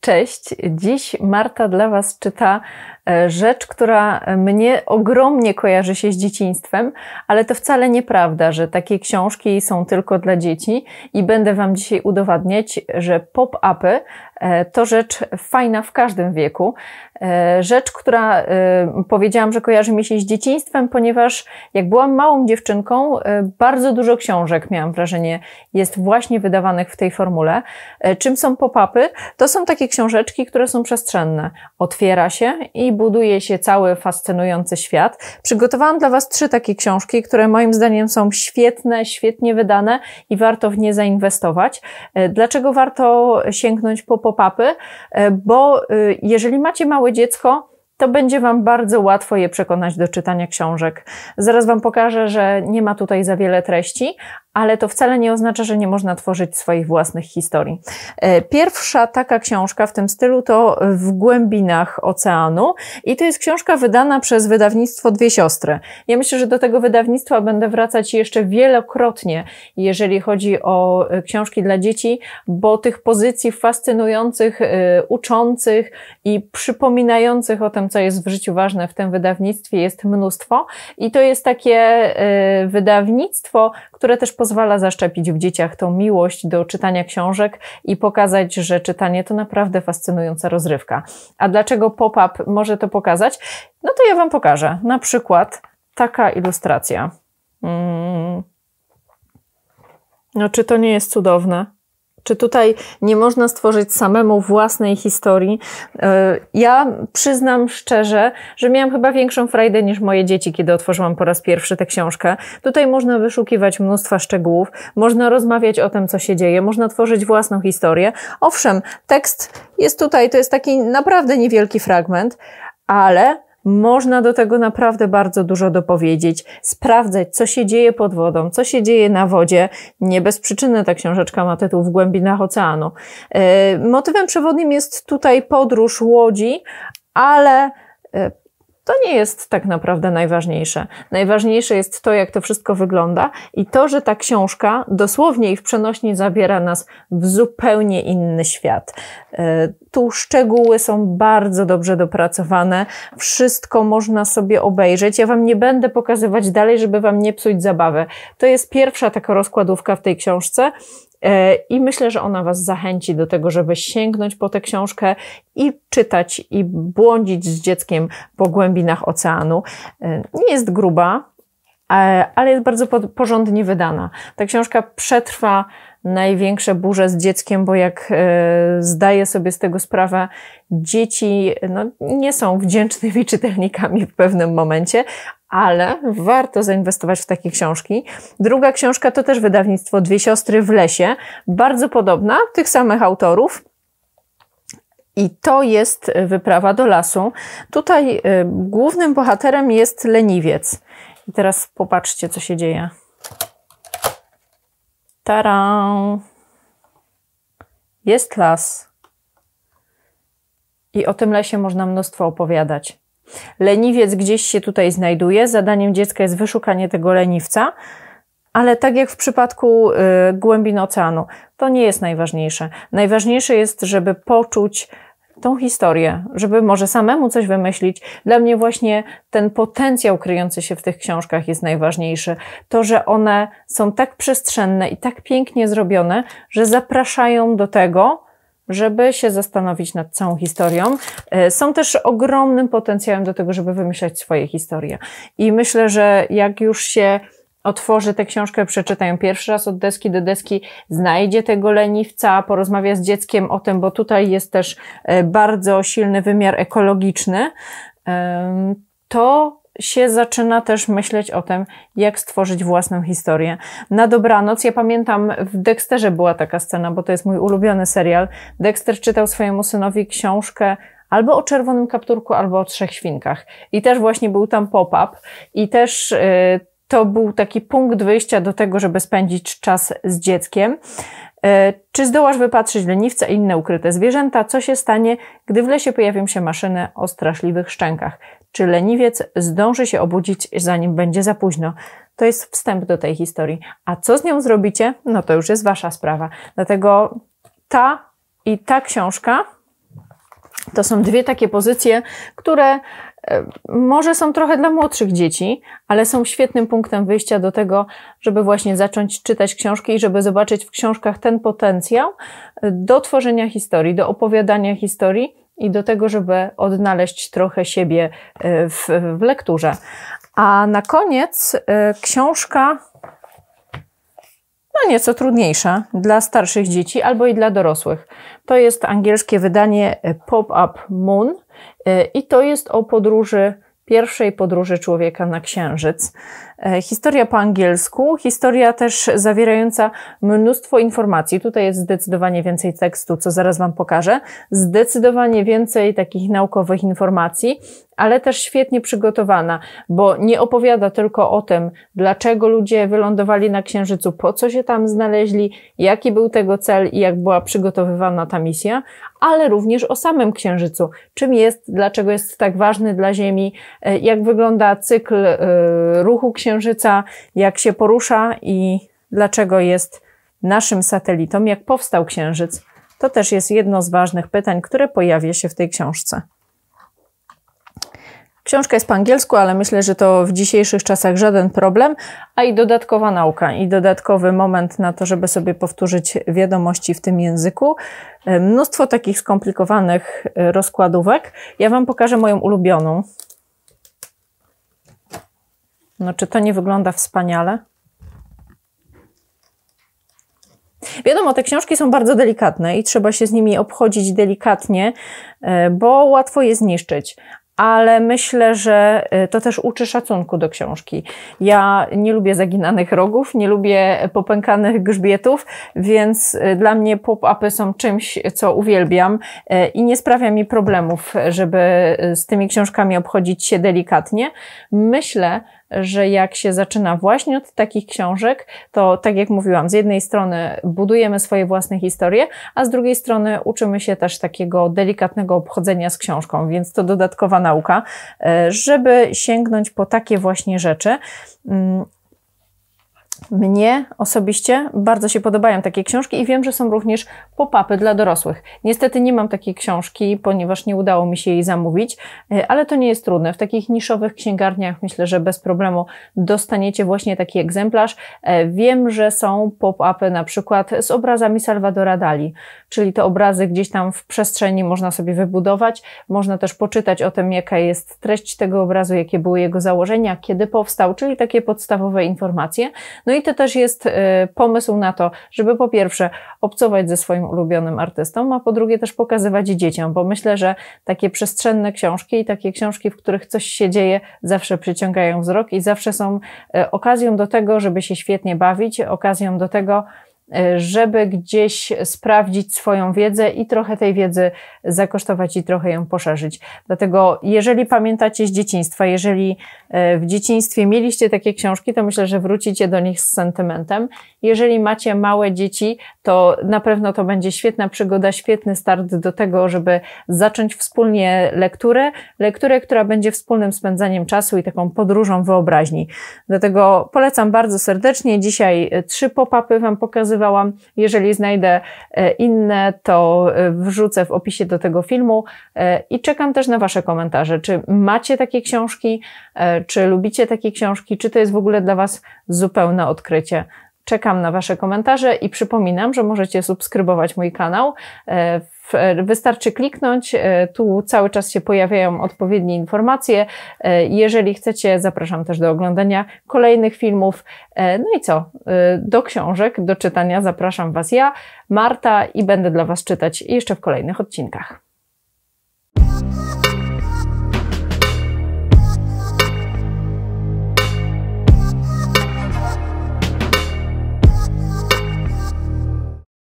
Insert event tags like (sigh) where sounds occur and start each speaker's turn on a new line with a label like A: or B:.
A: Cześć, dziś Marta dla Was czyta rzecz, która mnie ogromnie kojarzy się z dzieciństwem, ale to wcale nieprawda, że takie książki są tylko dla dzieci i będę Wam dzisiaj udowadniać, że pop-upy e, to rzecz fajna w każdym wieku. E, rzecz, która powiedziałam, że kojarzy mi się z dzieciństwem, ponieważ jak byłam małą dziewczynką, bardzo dużo książek, miałam wrażenie, jest właśnie wydawanych w tej formule. Czym są pop-upy? To są takie książeczki, które są przestrzenne. Otwiera się i buduje się cały fascynujący świat. Przygotowałam dla Was trzy takie książki, które moim zdaniem są świetne, świetnie wydane i warto w nie zainwestować. E, dlaczego warto sięgnąć po pop-upy? E, bo e, jeżeli macie małe dziecko, to będzie Wam bardzo łatwo je przekonać do czytania książek. Zaraz Wam pokażę, że nie ma tutaj za wiele treści, ale to wcale nie oznacza, że nie można tworzyć swoich własnych historii. E, pierwsza taka książka w tym stylu to W głębinach oceanu i to jest książka wydana przez wydawnictwo Dwie Siostry. Ja myślę, że do tego wydawnictwa będę wracać jeszcze wielokrotnie, jeżeli chodzi o e, książki dla dzieci, bo tych pozycji fascynujących, e, uczących i przypominających o tym, co jest w życiu ważne w tym wydawnictwie jest mnóstwo i to jest takie wydawnictwo, które też pozwala zaszczepić w dzieciach tą miłość do czytania książek i pokazać, że czytanie to naprawdę fascynująca rozrywka. A dlaczego pop-up może to pokazać? No to ja Wam pokażę. Na przykład taka ilustracja. Mm. No, czy to nie jest cudowne? Czy tutaj nie można stworzyć samemu własnej historii? E, ja przyznam szczerze, że miałam chyba większą frajdę niż moje dzieci, kiedy otworzyłam po raz pierwszy tę książkę. Tutaj można wyszukiwać mnóstwa szczegółów, można rozmawiać o tym, co się dzieje, można tworzyć własną historię. Owszem, tekst jest tutaj, to jest taki naprawdę niewielki fragment, ale można do tego naprawdę bardzo dużo dopowiedzieć, sprawdzać, co się dzieje pod wodą, co się dzieje na wodzie. Nie bez przyczyny ta książeczka ma tytuł W głębinach oceanu. E, motywem przewodnim jest tutaj podróż łodzi, ale e, to nie jest tak naprawdę najważniejsze. Najważniejsze jest to, jak to wszystko wygląda i to, że ta książka dosłownie i w przenośni zabiera nas w zupełnie inny świat. E, tu szczegóły są bardzo dobrze dopracowane, wszystko można sobie obejrzeć. Ja Wam nie będę pokazywać dalej, żeby Wam nie psuć zabawy. To jest pierwsza taka rozkładówka w tej książce. E, I myślę, że ona Was zachęci do tego, żeby sięgnąć po tę książkę i czytać i błądzić z dzieckiem po głębinach oceanu. E, nie jest gruba, e, ale jest bardzo porządnie wydana. Ta książka przetrwa największe burze z dzieckiem, bo jak zdaję sobie z tego sprawę, dzieci no, nie są wdzięcznymi (laughs) czytelnikami w pewnym momencie, ale warto zainwestować w takie książki. Druga książka to też wydawnictwo Dwie Siostry w lesie, bardzo podobna, tych samych autorów. I to jest wyprawa do lasu. Tutaj y, głównym bohaterem jest leniwiec. I teraz popatrzcie, co się dzieje. Taran! Jest las. I o tym lesie można mnóstwo opowiadać. Leniwiec gdzieś się tutaj znajduje. Zadaniem dziecka jest wyszukanie tego leniwca, ale tak jak w przypadku y, głębin oceanu, to nie jest najważniejsze. Najważniejsze jest, żeby poczuć tą historię, żeby może samemu coś wymyślić. Dla mnie właśnie ten potencjał kryjący się w tych książkach jest najważniejszy. To, że one są tak przestrzenne i tak pięknie zrobione, że zapraszają do tego, żeby się zastanowić nad całą historią. E, są też ogromnym potencjałem do tego, żeby wymyślać swoje historie. I myślę, że jak już się otworzy tę książkę, przeczyta ją pierwszy raz od deski do deski, znajdzie tego leniwca, porozmawia z dzieckiem o tym, bo tutaj jest też e, bardzo silny wymiar ekologiczny, to się zaczyna też myśleć o tym, jak stworzyć własną historię. Na dobranoc, ja pamiętam, w Dexterze była taka scena, bo to jest mój ulubiony serial. Dexter czytał swojemu synowi książkę albo o czerwonym kapturku, albo o trzech świnkach. I też właśnie był tam pop-up i też yy, to był taki punkt wyjścia do tego, żeby spędzić czas z dzieckiem. E, czy zdołasz wypatrzyć leniwca i inne ukryte zwierzęta? Co się stanie, gdy w lesie pojawią się maszyny o straszliwych szczękach? Czy leniwiec zdąży się obudzić, zanim będzie za późno? To jest wstęp do tej historii. A co z nią zrobicie? No to już jest wasza sprawa. Dlatego ta i ta książka To są dwie takie pozycje, które e, może są trochę dla młodszych dzieci, ale są świetnym punktem wyjścia do tego, żeby właśnie zacząć czytać książki i żeby zobaczyć w książkach ten potencjał do tworzenia historii, do opowiadania historii i do tego, żeby odnaleźć trochę siebie e, w, w lekturze. A na koniec e, książka no nieco trudniejsza dla starszych dzieci albo i dla dorosłych. To jest angielskie wydanie Pop-Up Moon e, i to jest o podróży, pierwszej podróży człowieka na Księżyc. E, historia po angielsku, historia też zawierająca mnóstwo informacji. Tutaj jest zdecydowanie więcej tekstu, co zaraz Wam pokażę. Zdecydowanie więcej takich naukowych informacji, ale też świetnie przygotowana, bo nie opowiada tylko o tym, dlaczego ludzie wylądowali na Księżycu, po co się tam znaleźli, jaki był tego cel i jak była przygotowywana ta misja, ale również o samym Księżycu. Czym jest, dlaczego jest tak ważny dla Ziemi, e, jak wygląda cykl e, ruchu Księżyca, jak się porusza i dlaczego jest naszym satelitą, jak powstał Księżyc. To też jest jedno z ważnych pytań, które pojawia się w tej książce. Książka jest po angielsku, ale myślę, że to w dzisiejszych czasach żaden problem, a i dodatkowa nauka i dodatkowy moment na to, żeby sobie powtórzyć wiadomości w tym języku. E, mnóstwo takich skomplikowanych e, rozkładówek. Ja Wam pokażę moją ulubioną. No, czy to nie wygląda wspaniale? Wiadomo, te książki są bardzo delikatne i trzeba się z nimi obchodzić delikatnie, e, bo łatwo je zniszczyć. Ale myślę, że e, to też uczy szacunku do książki. Ja nie lubię zaginanych rogów, nie lubię popękanych grzbietów, więc e, dla mnie pop-upy są czymś, co uwielbiam i nie sprawia mi problemów, żeby z tymi książkami obchodzić się delikatnie. Myślę, że jak się zaczyna właśnie od takich książek, to tak jak mówiłam, z jednej strony budujemy swoje własne historie, a z drugiej strony uczymy się też takiego delikatnego obchodzenia z książką, więc to dodatkowa nauka, e, żeby sięgnąć po takie właśnie rzeczy. Mnie osobiście bardzo się podobają takie książki i wiem, że są również pop-upy dla dorosłych. Niestety nie mam takiej książki, ponieważ nie udało mi się jej zamówić, e, ale to nie jest trudne. W takich niszowych księgarniach myślę, że bez problemu dostaniecie właśnie taki egzemplarz. E, wiem, że są pop-upy na przykład z obrazami Salvadora Dali, czyli te obrazy gdzieś tam w przestrzeni można sobie wybudować. Można też poczytać o tym, jaka jest treść tego obrazu, jakie były jego założenia, kiedy powstał, czyli takie podstawowe informacje. No i to też jest e, pomysł na to, żeby po pierwsze obcować ze swoim ulubionym artystą, a po drugie też pokazywać dzieciom, bo myślę, że takie przestrzenne książki i takie książki, w których coś się dzieje, zawsze przyciągają wzrok i zawsze są e, okazją do tego, żeby się świetnie bawić, okazją do tego, żeby gdzieś sprawdzić swoją wiedzę i trochę tej wiedzy zakosztować i trochę ją poszerzyć. Dlatego, jeżeli pamiętacie z dzieciństwa, jeżeli e, w dzieciństwie mieliście takie książki, to myślę, że wrócicie do nich z sentymentem. Jeżeli macie małe dzieci, to na pewno to będzie świetna przygoda, świetny start do tego, żeby zacząć wspólnie lekturę, lekturę, która będzie wspólnym spędzaniem czasu i taką podróżą wyobraźni. Dlatego polecam bardzo serdecznie. Dzisiaj e, trzy pop-upy Wam pokazywałam jeżeli znajdę e, inne, to e, wrzucę w opisie do tego filmu e, i czekam też na Wasze komentarze. Czy macie takie książki? Czy lubicie takie książki? Czy to jest w ogóle dla Was zupełne odkrycie? Czekam na Wasze komentarze i przypominam, że możecie subskrybować mój kanał. Wystarczy kliknąć, tu cały czas się pojawiają odpowiednie informacje. Jeżeli chcecie, zapraszam też do oglądania kolejnych filmów. No i co? Do książek, do czytania zapraszam Was ja, Marta, i będę dla Was czytać jeszcze w kolejnych odcinkach.